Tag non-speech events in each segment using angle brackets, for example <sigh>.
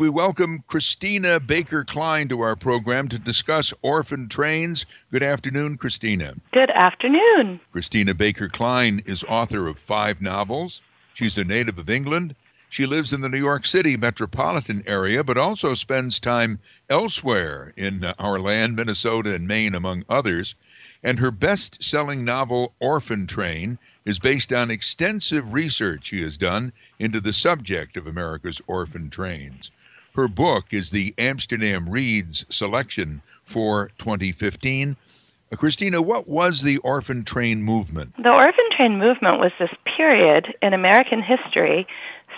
We welcome Christina Baker Kline to our program to discuss orphan trains. Good afternoon, Christina. Good afternoon. Christina Baker Kline is author of five novels. She's a native of England. She lives in the New York City metropolitan area, but also spends time elsewhere in uh, our land, Minnesota and Maine, among others. And her best selling novel, Orphan Train, is based on extensive research she has done into the subject of America's orphan trains. Her book is the Amsterdam Reads selection for 2015. Uh, Christina, what was the orphan train movement? The orphan train movement was this period in American history,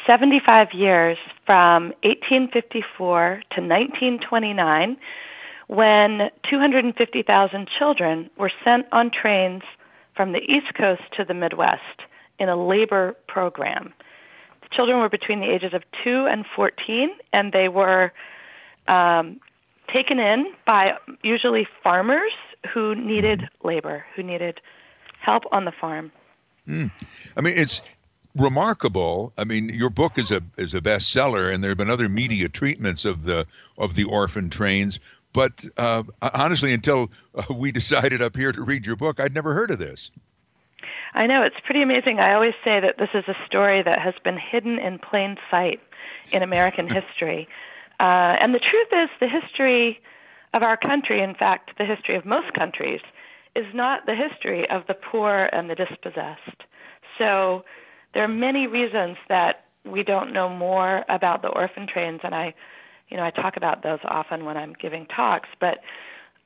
75 years from 1854 to 1929, when 250,000 children were sent on trains from the East Coast to the Midwest in a labor program children were between the ages of 2 and 14, and they were um, taken in by usually farmers who needed labor, who needed help on the farm. Mm. I mean, it's remarkable. I mean, your book is a is a bestseller, and there have been other media treatments of the of the orphan trains. But uh, honestly, until uh, we <laughs> decided up here to read your book, I'd never heard of this. I know, it's pretty amazing. I always say that this is a story that has been hidden in plain sight in American <laughs> history. Uh, and the truth is the history of our country, in fact, the history of most countries, is not the history of the poor and the dispossessed. So there are many reasons that we don't know more about the orphan trains, and I, you know, I talk about those often when I'm giving talks. But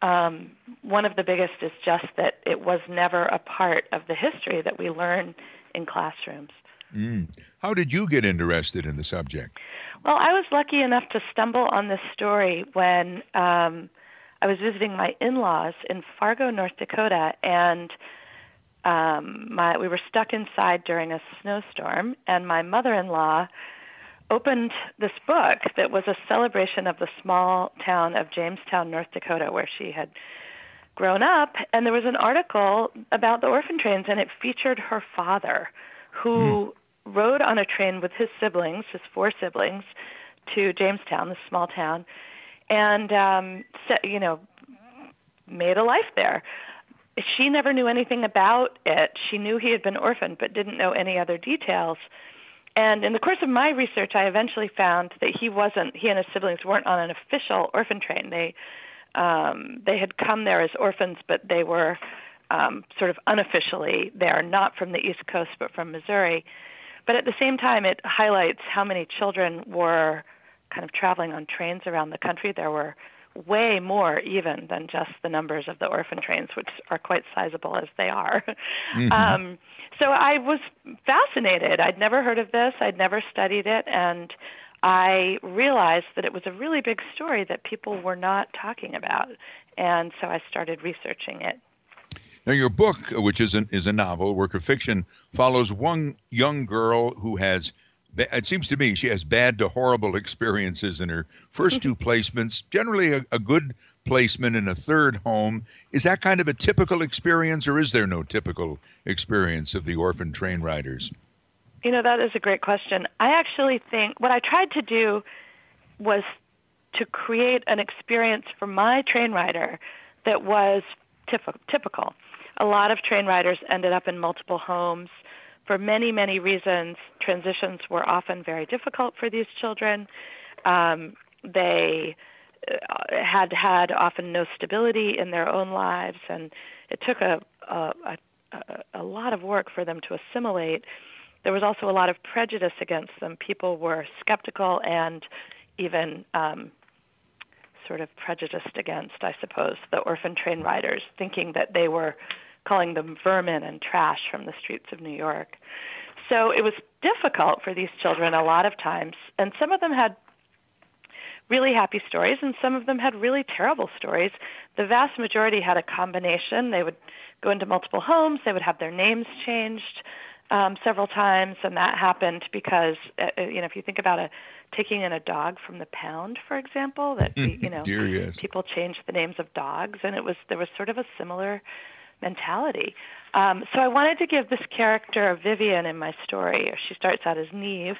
um, one of the biggest is just that it was never a part of the history that we learn in classrooms. Mm. How did you get interested in the subject? Well, I was lucky enough to stumble on this story when um, I was visiting my in-laws in Fargo, North Dakota, and um, my, we were stuck inside during a snowstorm, and my mother-in-law opened this book that was a celebration of the small town of Jamestown, North Dakota, where she had grown up. And there was an article about the orphan trains, and it featured her father, who mm. rode on a train with his siblings, his four siblings, to Jamestown, this small town, and um, set, you know, made a life there. She never knew anything about it. She knew he had been orphaned, but didn't know any other details. And in the course of my research, I eventually found that he wasn't, he and his siblings weren't on an official orphan train. They, um, they had come there as orphans, but they were um, sort of unofficially there, not from the East Coast, but from Missouri. But at the same time, it highlights how many children were kind of traveling on trains around the country. There were way more even than just the numbers of the orphan trains, which are quite sizable as they are. <laughs> Mm-hmm. Um, so I was fascinated. I'd never heard of this. I'd never studied it, and I realized that it was a really big story that people were not talking about, and so I started researching it. Now, your book, which is an, is a novel, work of fiction, follows one young girl who has it seems to me she has bad to horrible experiences in her first <laughs> two placements, generally a, a, good placement in a third home. Is that kind of a typical experience, or is there no typical experience of the orphan train riders? You know, that is a great question. I actually think what I tried to do was to create an experience for my train rider that was typical. A lot of train riders ended up in multiple homes for many, many reasons, transitions were often very difficult for these children. Um, they had had often no stability in their own lives, and it took a, a, a, a lot of work for them to assimilate. There was also a lot of prejudice against them. People were skeptical and even um, sort of prejudiced against, I suppose, the orphan train riders, thinking that they were calling them vermin and trash from the streets of New York. So it was difficult for these children a lot of times, and some of them had really happy stories, and some of them had really terrible stories. The vast majority had a combination. They would go into multiple homes. They would have their names changed um, several times, and that happened because uh, uh you know if you think about a taking in a dog from the pound, for example, that you know Dear, yes. people changed the names of dogs, and it was there was sort of a similar mentality. Um, so I wanted to give this character of Vivian in my story. She starts out as Niamh,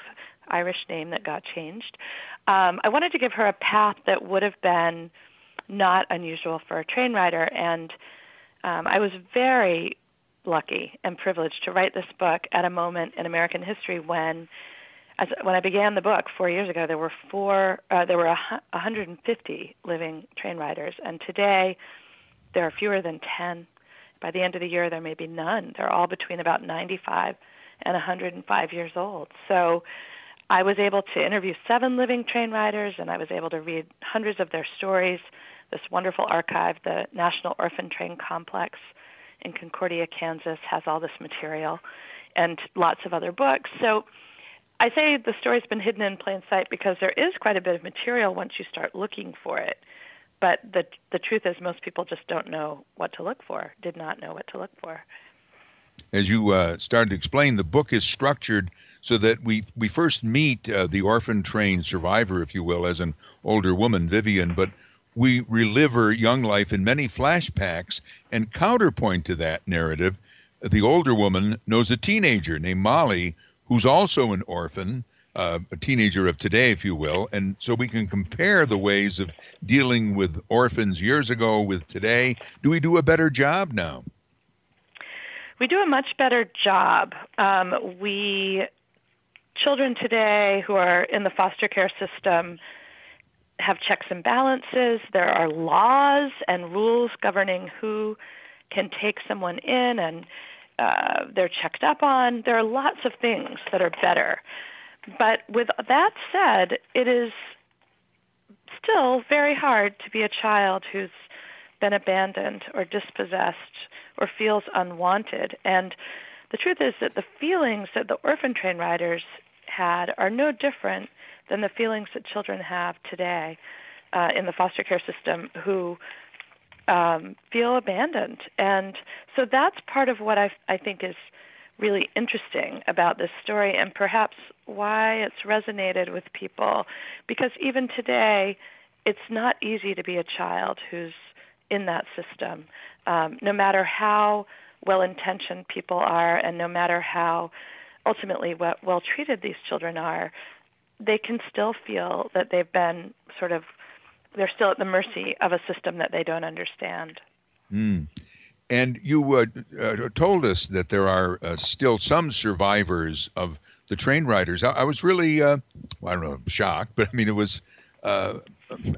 Irish name that got changed. Um, I wanted to give her a path that would have been not unusual for a train rider, and um, I was very lucky and privileged to write this book at a moment in American history when, as when I began the book four years ago, there were four, uh, there were a, 150 living train riders, and today there are fewer than 10. By the end of the year, there may be none. They're all between about 95 and 105 years old. So I was able to interview seven living train riders, and I was able to read hundreds of their stories. This wonderful archive, the National Orphan Train Complex in Concordia, Kansas, has all this material and lots of other books. So I say the story's been hidden in plain sight because there is quite a bit of material once you start looking for it. But the the truth is, most people just don't know what to look for. Did not know what to look for. As you uh, started to explain, the book is structured so that we we first meet uh, the orphan train survivor, if you will, as an older woman, Vivian, but we relive her young life in many flashbacks and counterpoint to that narrative. The older woman knows a teenager named Molly who's also an orphan, uh, a teenager of today, if you will. And so we can compare the ways of dealing with orphans years ago with today. Do we do a better job now? We do a much better job. Um, we children today who are in the foster care system have checks and balances. There are laws and rules governing who can take someone in and uh, they're checked up on. There are lots of things that are better. But with that said, it is still very hard to be a child who's been abandoned or dispossessed or feels unwanted. And the truth is that the feelings that the orphan train riders had are no different than the feelings that children have today uh, in the foster care system who um, feel abandoned. And so that's part of what I, I think is really interesting about this story and perhaps why it's resonated with people. Because even today, it's not easy to be a child who's in that system. Um, no matter how well-intentioned people are and no matter how ultimately well treated these children are, they can still feel that they've been sort of they're still at the mercy of a system that they don't understand. Mm. And you uh, uh, told us that there are uh, still some survivors of the train riders. I, I was really, uh, well, I don't know, shocked, but I mean, it was, uh,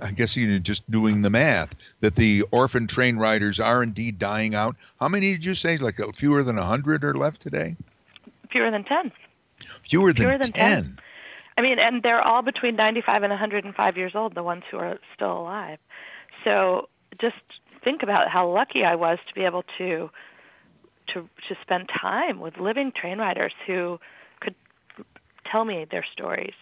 I guess you know, just doing the math, that the orphan train riders are indeed dying out. How many did you say? Like fewer than 100 are left today? Fewer than 10. Fewer than, Fewer than 10. 10. I mean, and they're all between 95 and 105 years old, the ones who are still alive. So just think about how lucky I was to be able to to to spend time with living train riders who could tell me their stories.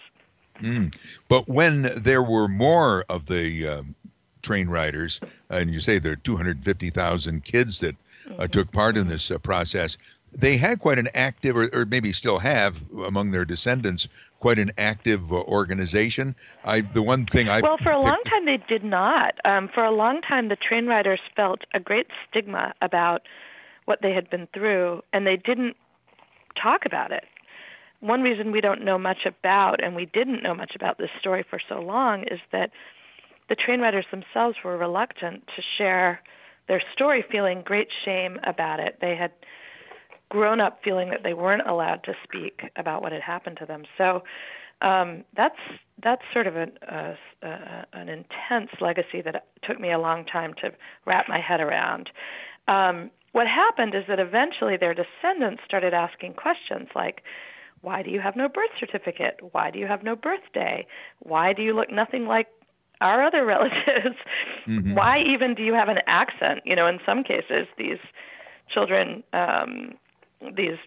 Mm. But when there were more of the um, train riders, and you say there are 250,000 kids that uh, mm-hmm. took part in this uh, process, they had quite an active, or, or, maybe still have among their descendants, quite an active uh, organization. I the one thing I well for a long time they did not. Um, for a long time, the train riders felt a great stigma about what they had been through, and they didn't talk about it. One reason we don't know much about, and we didn't know much about this story for so long, is that the train riders themselves were reluctant to share their story, feeling great shame about it. They had grown up feeling that they weren't allowed to speak about what had happened to them. So um, that's that's sort of an uh, uh, an intense legacy that took me a long time to wrap my head around. Um, what happened is that eventually their descendants started asking questions like, "Why do you have no birth certificate? Why do you have no birthday? Why do you look nothing like our other <laughs> relatives? Mm-hmm. Why even do you have an accent?" You know, in some cases, these children um, these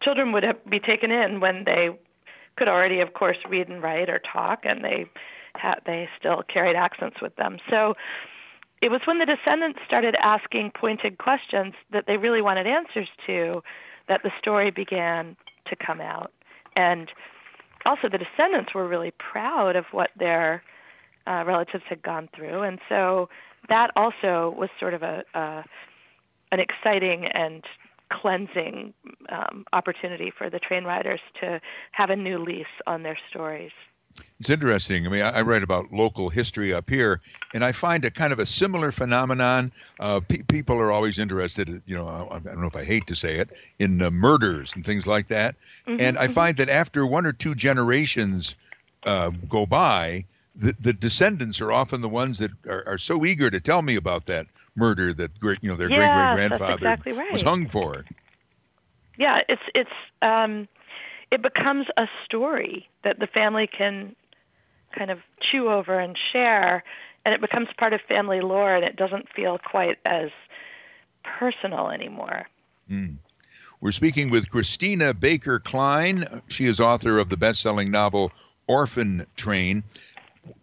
children would have, be taken in when they could already, of course, read and write or talk, and they had, they still carried accents with them. So it was when the descendants started asking pointed questions that they really wanted answers to that the story began to come out. And also the descendants were really proud of what their uh, relatives had gone through. And so that also was sort of a, a an exciting and cleansing um, opportunity for the train riders to have a new lease on their stories. It's interesting. I mean, I, write about local history up here, and I find a kind of a similar phenomenon. Uh, pe- people are always interested, you know, I, I, don't know if I hate to say it, in uh, murders and things like that. Mm-hmm, and I mm-hmm. find that after one or two generations uh, go by, the, the descendants are often the ones that are, are so eager to tell me about that murder that great, you know, their yeah, great great grandfather exactly right. was hung for. Yeah, it's it's um, it becomes a story that the family can kind of chew over and share, and it becomes part of family lore, and it doesn't feel quite as personal anymore. Mm. We're speaking with Christina Baker Kline. She is author of the best-selling novel Orphan Train.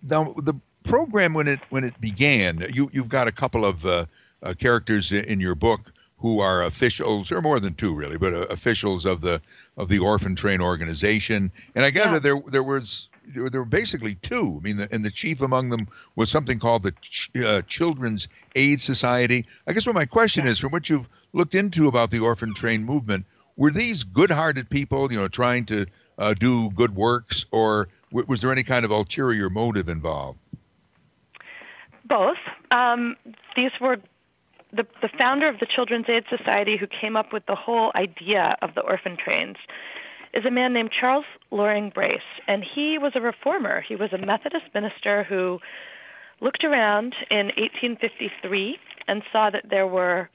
Now, the program when it when it began, you you've got a couple of uh, uh, characters in your book who are officials, or more than two really, but uh, officials of the of the Orphan Train organization. And I gather yeah. there there was there were basically two. I mean, the, and the chief among them was something called the Ch- uh, Children's Aid Society. I guess what my question is, from what you've looked into about the Orphan Train movement, were these good-hearted people, you know, trying to uh, do good works, or w- was there any kind of ulterior motive involved? Both. Um, these were the, the founder of the Children's Aid Society who came up with the whole idea of the orphan trains is a man named Charles Loring Brace, and he was a reformer. He was a Methodist minister who looked around in 1853 and saw that there were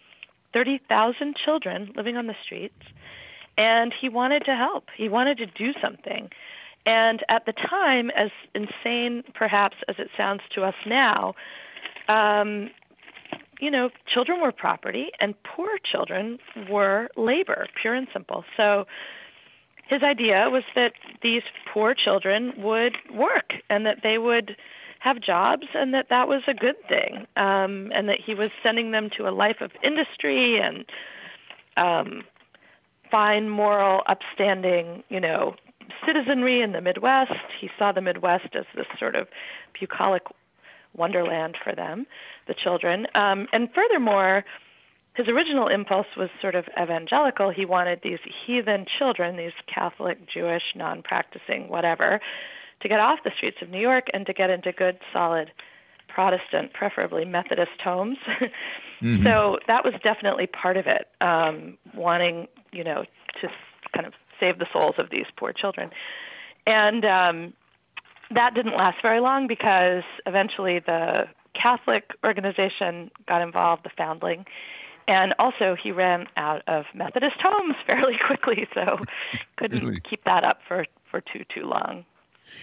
30,000 children living on the streets, and he wanted to help. He wanted to do something. And at the time, as insane perhaps as it sounds to us now, um, you know, children were property and poor children were labor, pure and simple. So his idea was that these poor children would work and that they would have jobs and that that was a good thing um, and that he was sending them to a life of industry and um, fine, moral, upstanding, you know, citizenry in the Midwest. He saw the Midwest as this sort of bucolic wonderland for them, the children. Um, and furthermore, his original impulse was sort of evangelical. He wanted these heathen children, these Catholic, Jewish, non-practicing, whatever, to get off the streets of New York and to get into good, solid Protestant, preferably Methodist homes. <laughs> mm-hmm. So that was definitely part of it, um, wanting, you know, to kind of save the souls of these poor children. And um, that didn't last very long because eventually the Catholic organization got involved, the Foundling, and also, he ran out of Methodist <laughs> homes fairly quickly, so <laughs> couldn't really? keep that up for, for too too long.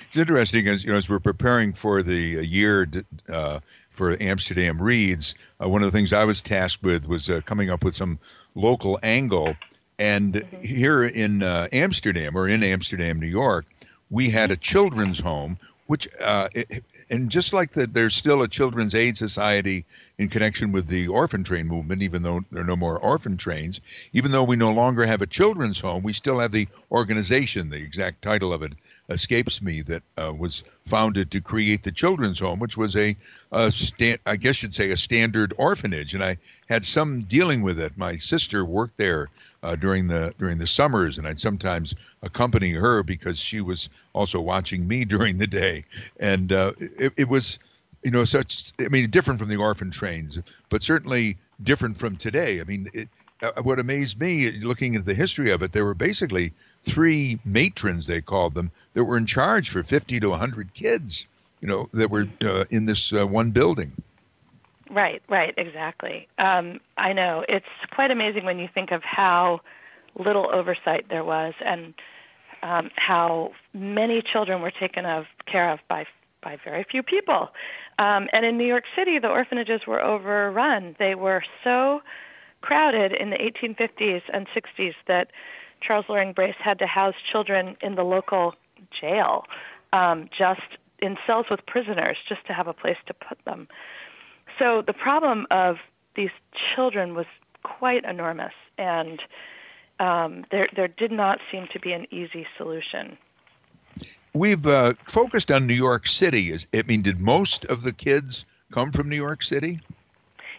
It's interesting as you know as we're preparing for the uh, year uh, for Amsterdam Reads. Uh, one of the things I was tasked with was uh, coming up with some local angle. And mm-hmm. here in uh, Amsterdam or in Amsterdam, New York, we had a children's home, which uh, it, and just like that, there's still a Children's Aid Society in connection with the orphan train movement, even though there are no more orphan trains. Even though we no longer have a children's home, we still have the organization. The exact title of it escapes me that uh, was founded to create the children's home, which was a, a sta- I guess you'd say a standard orphanage. And I had some dealing with it. My sister worked there uh, during the during the summers, and I'd sometimes accompany her because she was also watching me <laughs> during the day. And uh, it, it was you know, such, I mean, different from the orphan trains, but certainly different from today. I mean, it, uh, what amazed me looking at the history of it, there were basically three matrons, they called them, that were in charge for 50 to 100 kids, you know, that were uh, in this uh, one building. Right, right, exactly. Um, I know. It's quite amazing when you think of how little oversight there was and um, how many children were taken of care of by by very few people. Um, and in New York City, the orphanages were overrun. They were so crowded in the 1850s and 60s that Charles Loring Brace had to house children in the local jail, um, just in cells with prisoners, just to have a place to put them. So the problem of these children was quite enormous, and um, there there did not seem to be an easy solution we've uh, focused on New York City. Is I mean, did most of the kids come from New York City?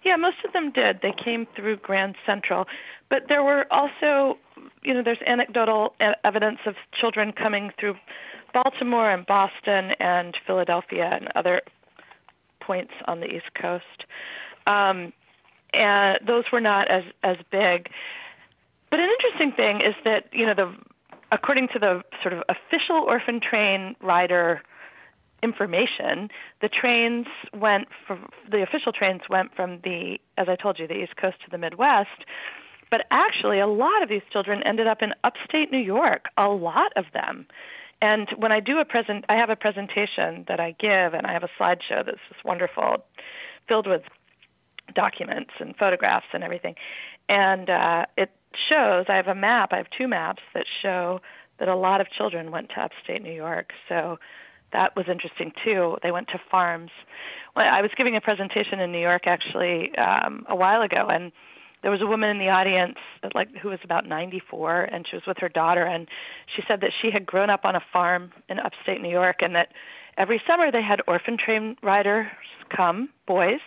Yeah, most of them did. They came through Grand Central, but there were also, you know, there's anecdotal evidence of children coming through Baltimore and Boston and Philadelphia and other points on the East Coast. Um, and those were not as, as big. But an interesting thing is that, you know, the, according to the sort of official orphan train rider information, the trains went from, the official trains went from the, as I told you, the East Coast to the Midwest. But actually, a lot of these children ended up in upstate New York, a lot of them. And when I do a present, I have a presentation that I give, and I have a slideshow that's just wonderful, filled with documents and photographs and everything. And uh, it shows, I have a map, I have two maps that show that a lot of children went to upstate New York. So that was interesting too. They went to farms. Well, I was giving a presentation in New York actually um, a while ago, and there was a woman in the audience like who was about 94 and she was with her daughter and she said that she had grown up on a farm in upstate New York and that every summer they had orphan train riders come boys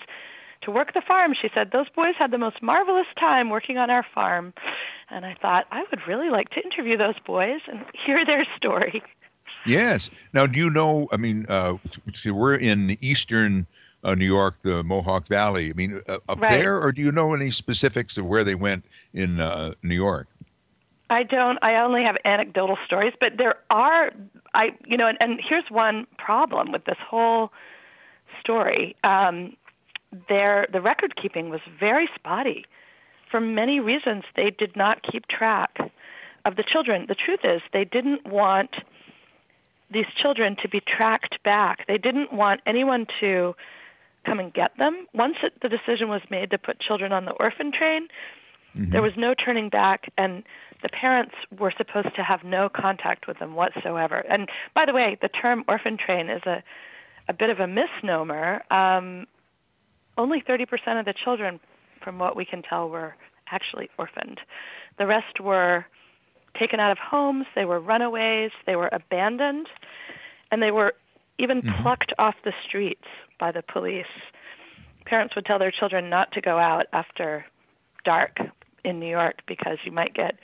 to work the farm. She said those boys had the most marvelous time working on our farm. And I thought I would really like to interview those boys and <laughs> hear their story. Yes. Now do you know I mean uh, we're in the eastern uh, New York, the Mohawk Valley. I mean, uh, up right. there, or do you know any specifics of where they went in uh, New York? I don't. I only have anecdotal stories, but there are. I, you know, and, and here's one problem with this whole story. Um, there, the record keeping was very spotty. For many reasons, they did not keep track of the children. The truth is, they didn't want these children to be tracked back. They didn't want anyone to come and get them. Once it, the decision was made to put children on the orphan train, mm-hmm. there was no turning back, and the parents were supposed to have no contact with them whatsoever. And by the way, the term orphan train is a, a bit of a misnomer. Um, only 30% of the children, from what we can tell, were actually orphaned. The rest were taken out of homes, they were runaways, they were abandoned, and they were even mm-hmm. plucked off the streets by the police. Parents would tell their children not to go out after dark in New York because you might get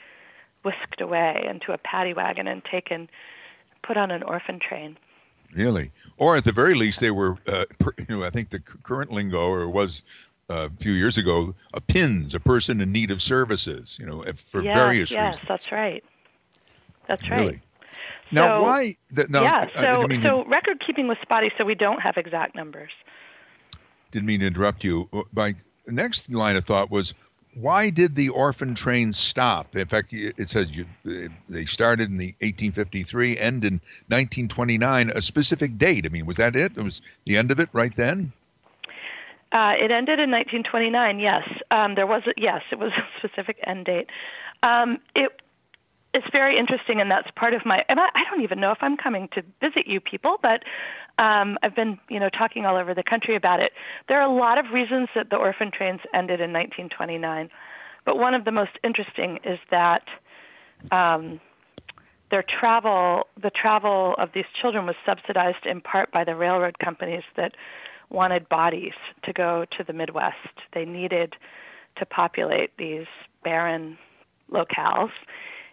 whisked away into a paddy wagon and taken, put on an orphan train. Really, or at the very least, they were. Uh, per, you know, I think the current lingo, or was uh, a few years ago, a PINS, a person in need of services. You know, for yes, various yes, reasons. Yes, that's right. That's right. Really? Now, so, why? No, yeah, so, so record keeping was spotty, so we don't have exact numbers. Didn't mean to interrupt you. My next line of thought was, why did the orphan train stop? In fact, it says you, they started in the 1853, end in 1929. A specific date. I mean, was that it? It was the end of it right then. Uh, it ended in 1929. Yes, um, there was. A, yes, it was a <laughs> specific end date. Um, it it's very interesting, and that's part of my. And I, I don't even know if I'm coming to visit you people, but um, I've been, you know, talking all over the country about it. There are a lot of reasons that the orphan trains ended in 1929, but one of the most interesting is that um, their travel, the travel of these children, was subsidized in part by the railroad companies that wanted bodies to go to the Midwest. They needed to populate these barren locales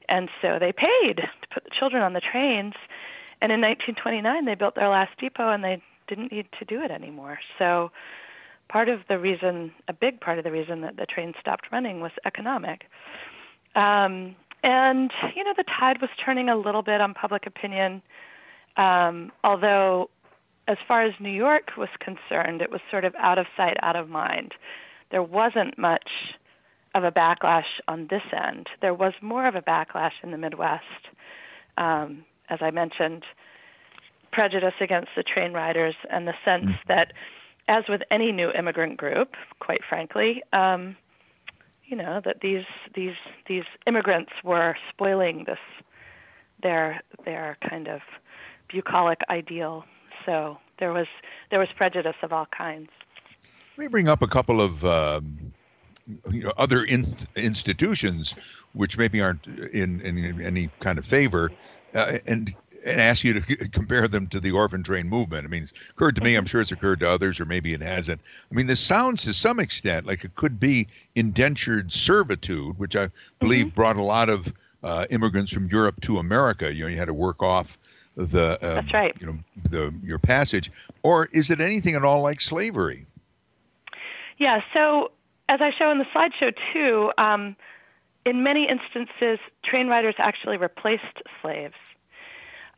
and so they paid to put the children on the trains. And in 1929, they built their last depot, and they didn't need to do it anymore. So part of the reason, a big part of the reason that the train stopped running was economic. Um, and, you know, the tide was turning a little bit on public opinion, um, although as far as New York was concerned, it was sort of out of sight, out of mind. There wasn't much of a backlash on this end. There was more of a backlash in the Midwest. Um, as I mentioned, prejudice against the train riders and the sense mm. that, as with any new immigrant group, quite frankly, um, you know that these these these immigrants were spoiling this their their kind of bucolic ideal. So there was there was prejudice of all kinds. Let me bring up a couple of um, you know, other in, institutions which maybe aren't in, in, any kind of favor. Uh, and and ask you to c- <laughs> compare them to the orphan train movement. I mean, it's occurred to me. I'm sure it's occurred to others, or maybe it hasn't. I mean, this sounds to some extent like it could be indentured servitude, which I believe Mm-hmm. brought a lot of uh, immigrants from Europe to America. You know, you had to work off the um, That's right. You know, the your passage, or is it anything at all like slavery? Yeah, so as I show in the slideshow too, um, in many instances, train riders actually replaced slaves.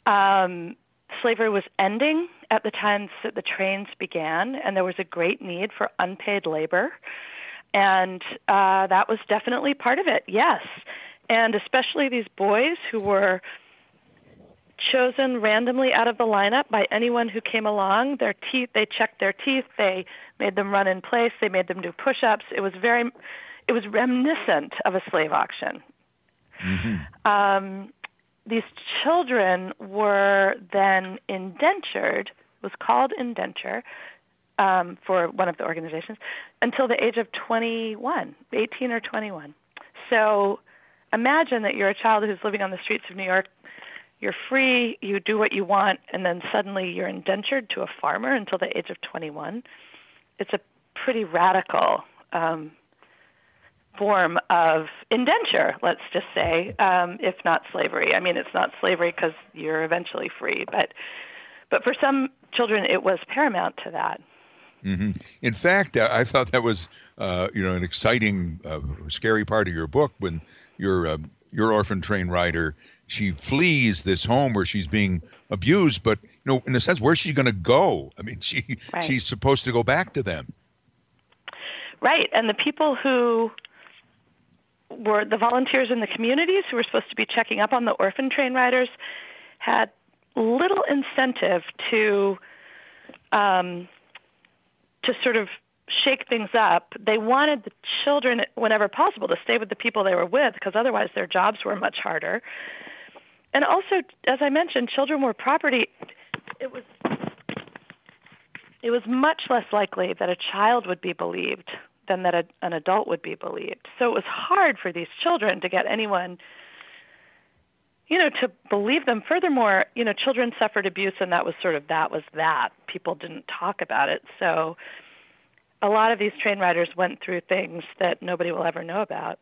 Um, slavery was ending at the times that the trains began, and there was a great need for unpaid labor. And uh, that was definitely part of it, yes. And especially these boys who were chosen randomly out of the lineup by anyone who came along. Their teeth, they checked their teeth, they made them run in place, they made them do push-ups. It was very, it was reminiscent of a slave auction. Um, these children were then indentured, was called indenture um, for one of the organizations, until the age of 21, 18 or 21. So imagine that you're a child who's living on the streets of New York. You're free, you do what you want, and then suddenly you're indentured to a farmer until the age of 21. It's a pretty radical um, form of indenture, let's just say, um, if not slavery. I mean, it's not slavery because you're eventually free, but but for some children, it was paramount to that. hmm In fact, uh, I thought that was uh, you know an exciting, uh, scary part of your book when your uh, your orphan train rider she flees this home where she's being abused, but you know in a sense, where's she going to go? I mean, she Right. she's supposed to go back to them. Right, and the people who were the volunteers in the communities who were supposed to be checking up on the orphan train riders had little incentive to um, to sort of shake things up. They wanted the children, whenever possible, to stay with the people they were with because otherwise their jobs were much harder. And also, as I mentioned, children were property. It was it was much less likely that a child would be believed than that a, an adult would be believed. So it was hard for these children to get anyone, you know, to believe them. Furthermore, you know, children suffered abuse, and that was sort of that was that. People didn't talk about it. So a lot of these train riders went through things that nobody will ever know about.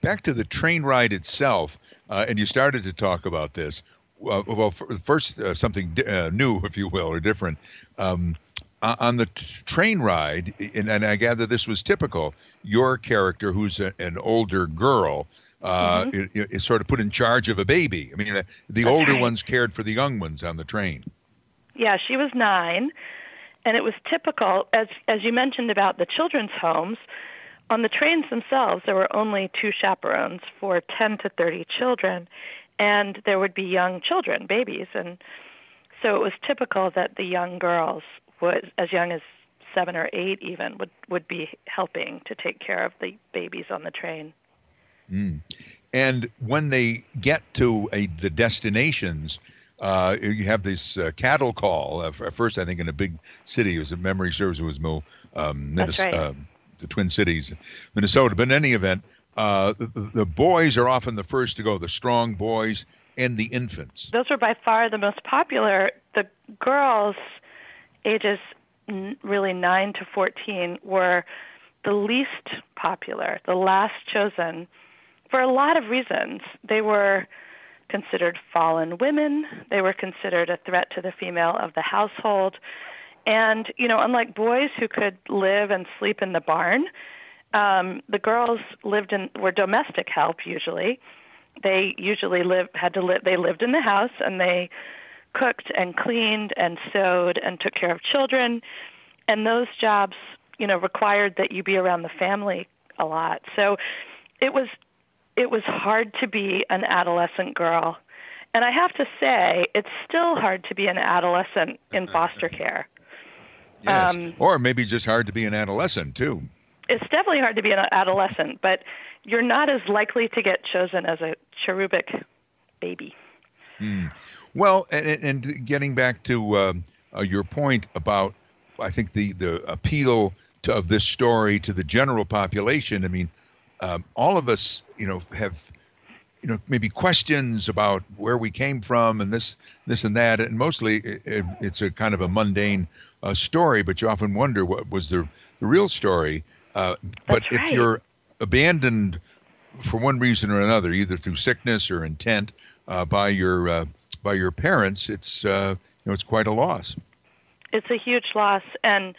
Back to the train ride itself, uh, and you started to talk about this. Uh, well, first, uh, something di- uh, new, if you will, or different. Um, on the t- train ride, and, and I gather this was typical, your character, who's a, an older girl, uh, i- i- is sort of put in charge of a baby. I mean, the, the That's older ones cared for the young ones on the train. Yeah, she was nine, and it was typical, as as you mentioned about the children's homes. On the trains themselves, there were only two chaperones for 10 to 30 children, and there would be young children, babies, and so it was typical that the young girls would, as young as seven or eight even, would would be helping to take care of the babies on the train. And when they get to a, the destinations, uh, you have this uh, cattle call. Uh, at first, I think in a big city, it was a memory serves, it was Mo, um, That's Minnes- right. The Twin Cities, Minnesota. But in any event, uh, the, the boys are often the first to go, the strong boys and the infants. those were by far the most popular. The girls, ages really 9 to 14, were the least popular, the last chosen, for a lot of reasons. They were considered fallen women. They were considered a threat to the female of the household. And, you know, unlike boys who could live and sleep in the barn, um, the girls lived in, were domestic help usually. They usually live had to live they lived in the house and they cooked and cleaned and sewed and took care of children. And those jobs you know required that you be around the family a lot. So it was it was hard to be an adolescent girl. And i have to say it's still hard to be an adolescent in foster care Yes. Um, or maybe just hard to be an adolescent, too. it's definitely hard to be an adolescent but you're not as likely to get chosen as a cherubic baby Well, and, and getting back to um, uh, your point about, I think the the appeal to, of this story to the general population. I mean, um, all of us, you know, have you know, maybe questions about where we came from and this, this and that. And mostly it, it's a kind of a mundane uh, story, but you often wonder what was the, the real story. Uh, but That's if you're abandoned for one reason or another, either through sickness or intent uh, by your uh, by your parents, it's uh, you know it's quite a loss. It's a huge loss, and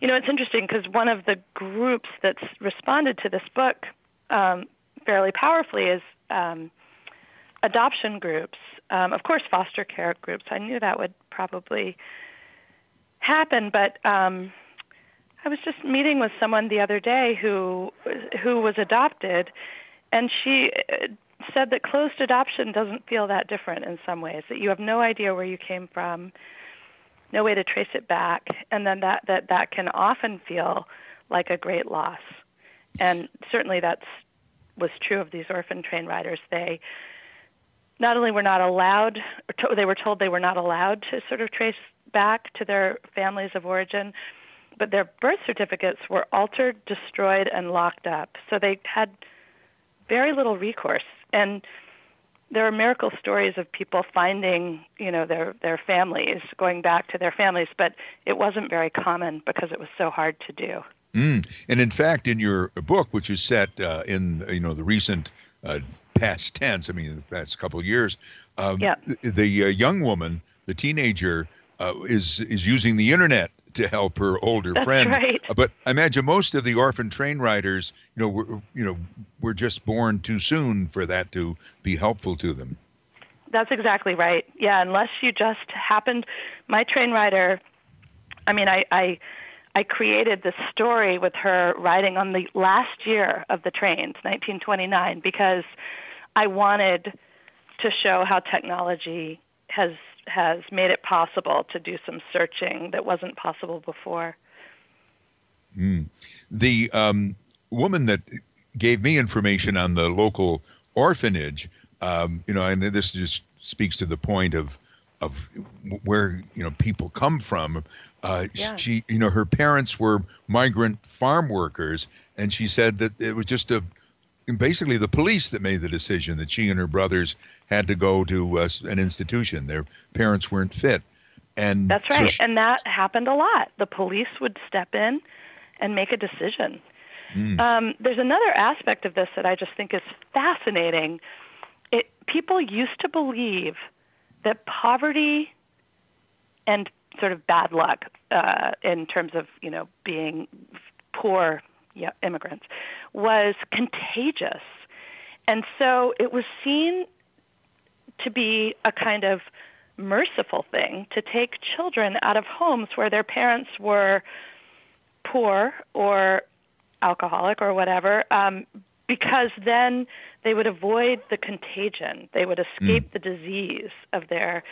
you know it's interesting because one of the groups that's responded to this book um, fairly powerfully is um, adoption groups. Um, of course, foster care groups. I knew that would probably happen, but um, I was just meeting with someone the other day who who was adopted, and she uh, said that closed adoption doesn't feel that different in some ways. That you have no idea where you came from, no way to trace it back, and then that that that can often feel like a great loss. And certainly that's was true of these orphan train riders. They not only were not allowed, to, they were told they were not allowed to sort of trace back to their families of origin, but their birth certificates were altered, destroyed, and locked up. So they had very little recourse. And there are miracle stories of people finding, you know, their their families, going back to their families, but it wasn't very common because it was so hard to do. Mm. And in fact, in your book, which is set uh, in you know the recent uh, past tense, I mean the past couple of years, um, Yeah. the, the uh, young woman, the teenager, uh, is is using the internet to help her older That's friend. right. Uh, But I imagine most of the orphan train riders, you know, were, you know, were just born too soon for that to be helpful to them. That's exactly right. Yeah, unless you just happened, my train rider. I mean, I I, I created this story with her riding on the last year of the trains, 1929, because I wanted to show how technology has has made it possible to do some searching that wasn't possible before. the um, woman that gave me information on the local orphanage, um, you know, and this just speaks to the point of of where you know people come from. Uh, Yeah. She, you know, her parents were migrant farm workers, and she said that it was just a basically the police that made the decision that she and her brothers had to go to uh, an institution. Their parents weren't fit, and That's so right. she- and that happened a lot. The police would step in and make a decision. Um, there's another aspect of this that I just think is fascinating. It, people used to believe that poverty and sort of bad luck uh, in terms of, you know, being poor yeah, immigrants was contagious. And so it was seen to be a kind of merciful thing to take children out of homes where their parents were poor or alcoholic or whatever, um, because then they would avoid the contagion. They would escape the disease of their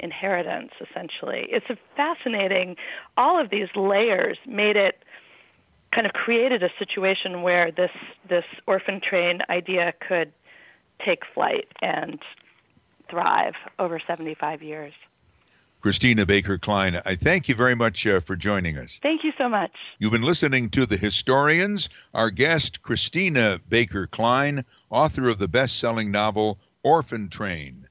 inheritance, essentially. It's a fascinating, all of these layers made it kind of created a situation where this, this orphan train idea could take flight and thrive over 75 years. Christina Baker Kline, I thank you very much uh, for joining us. Thank you so much. You've been listening to The Historians. Our guest, Christina Baker Kline, author of the best selling novel Orphan Train.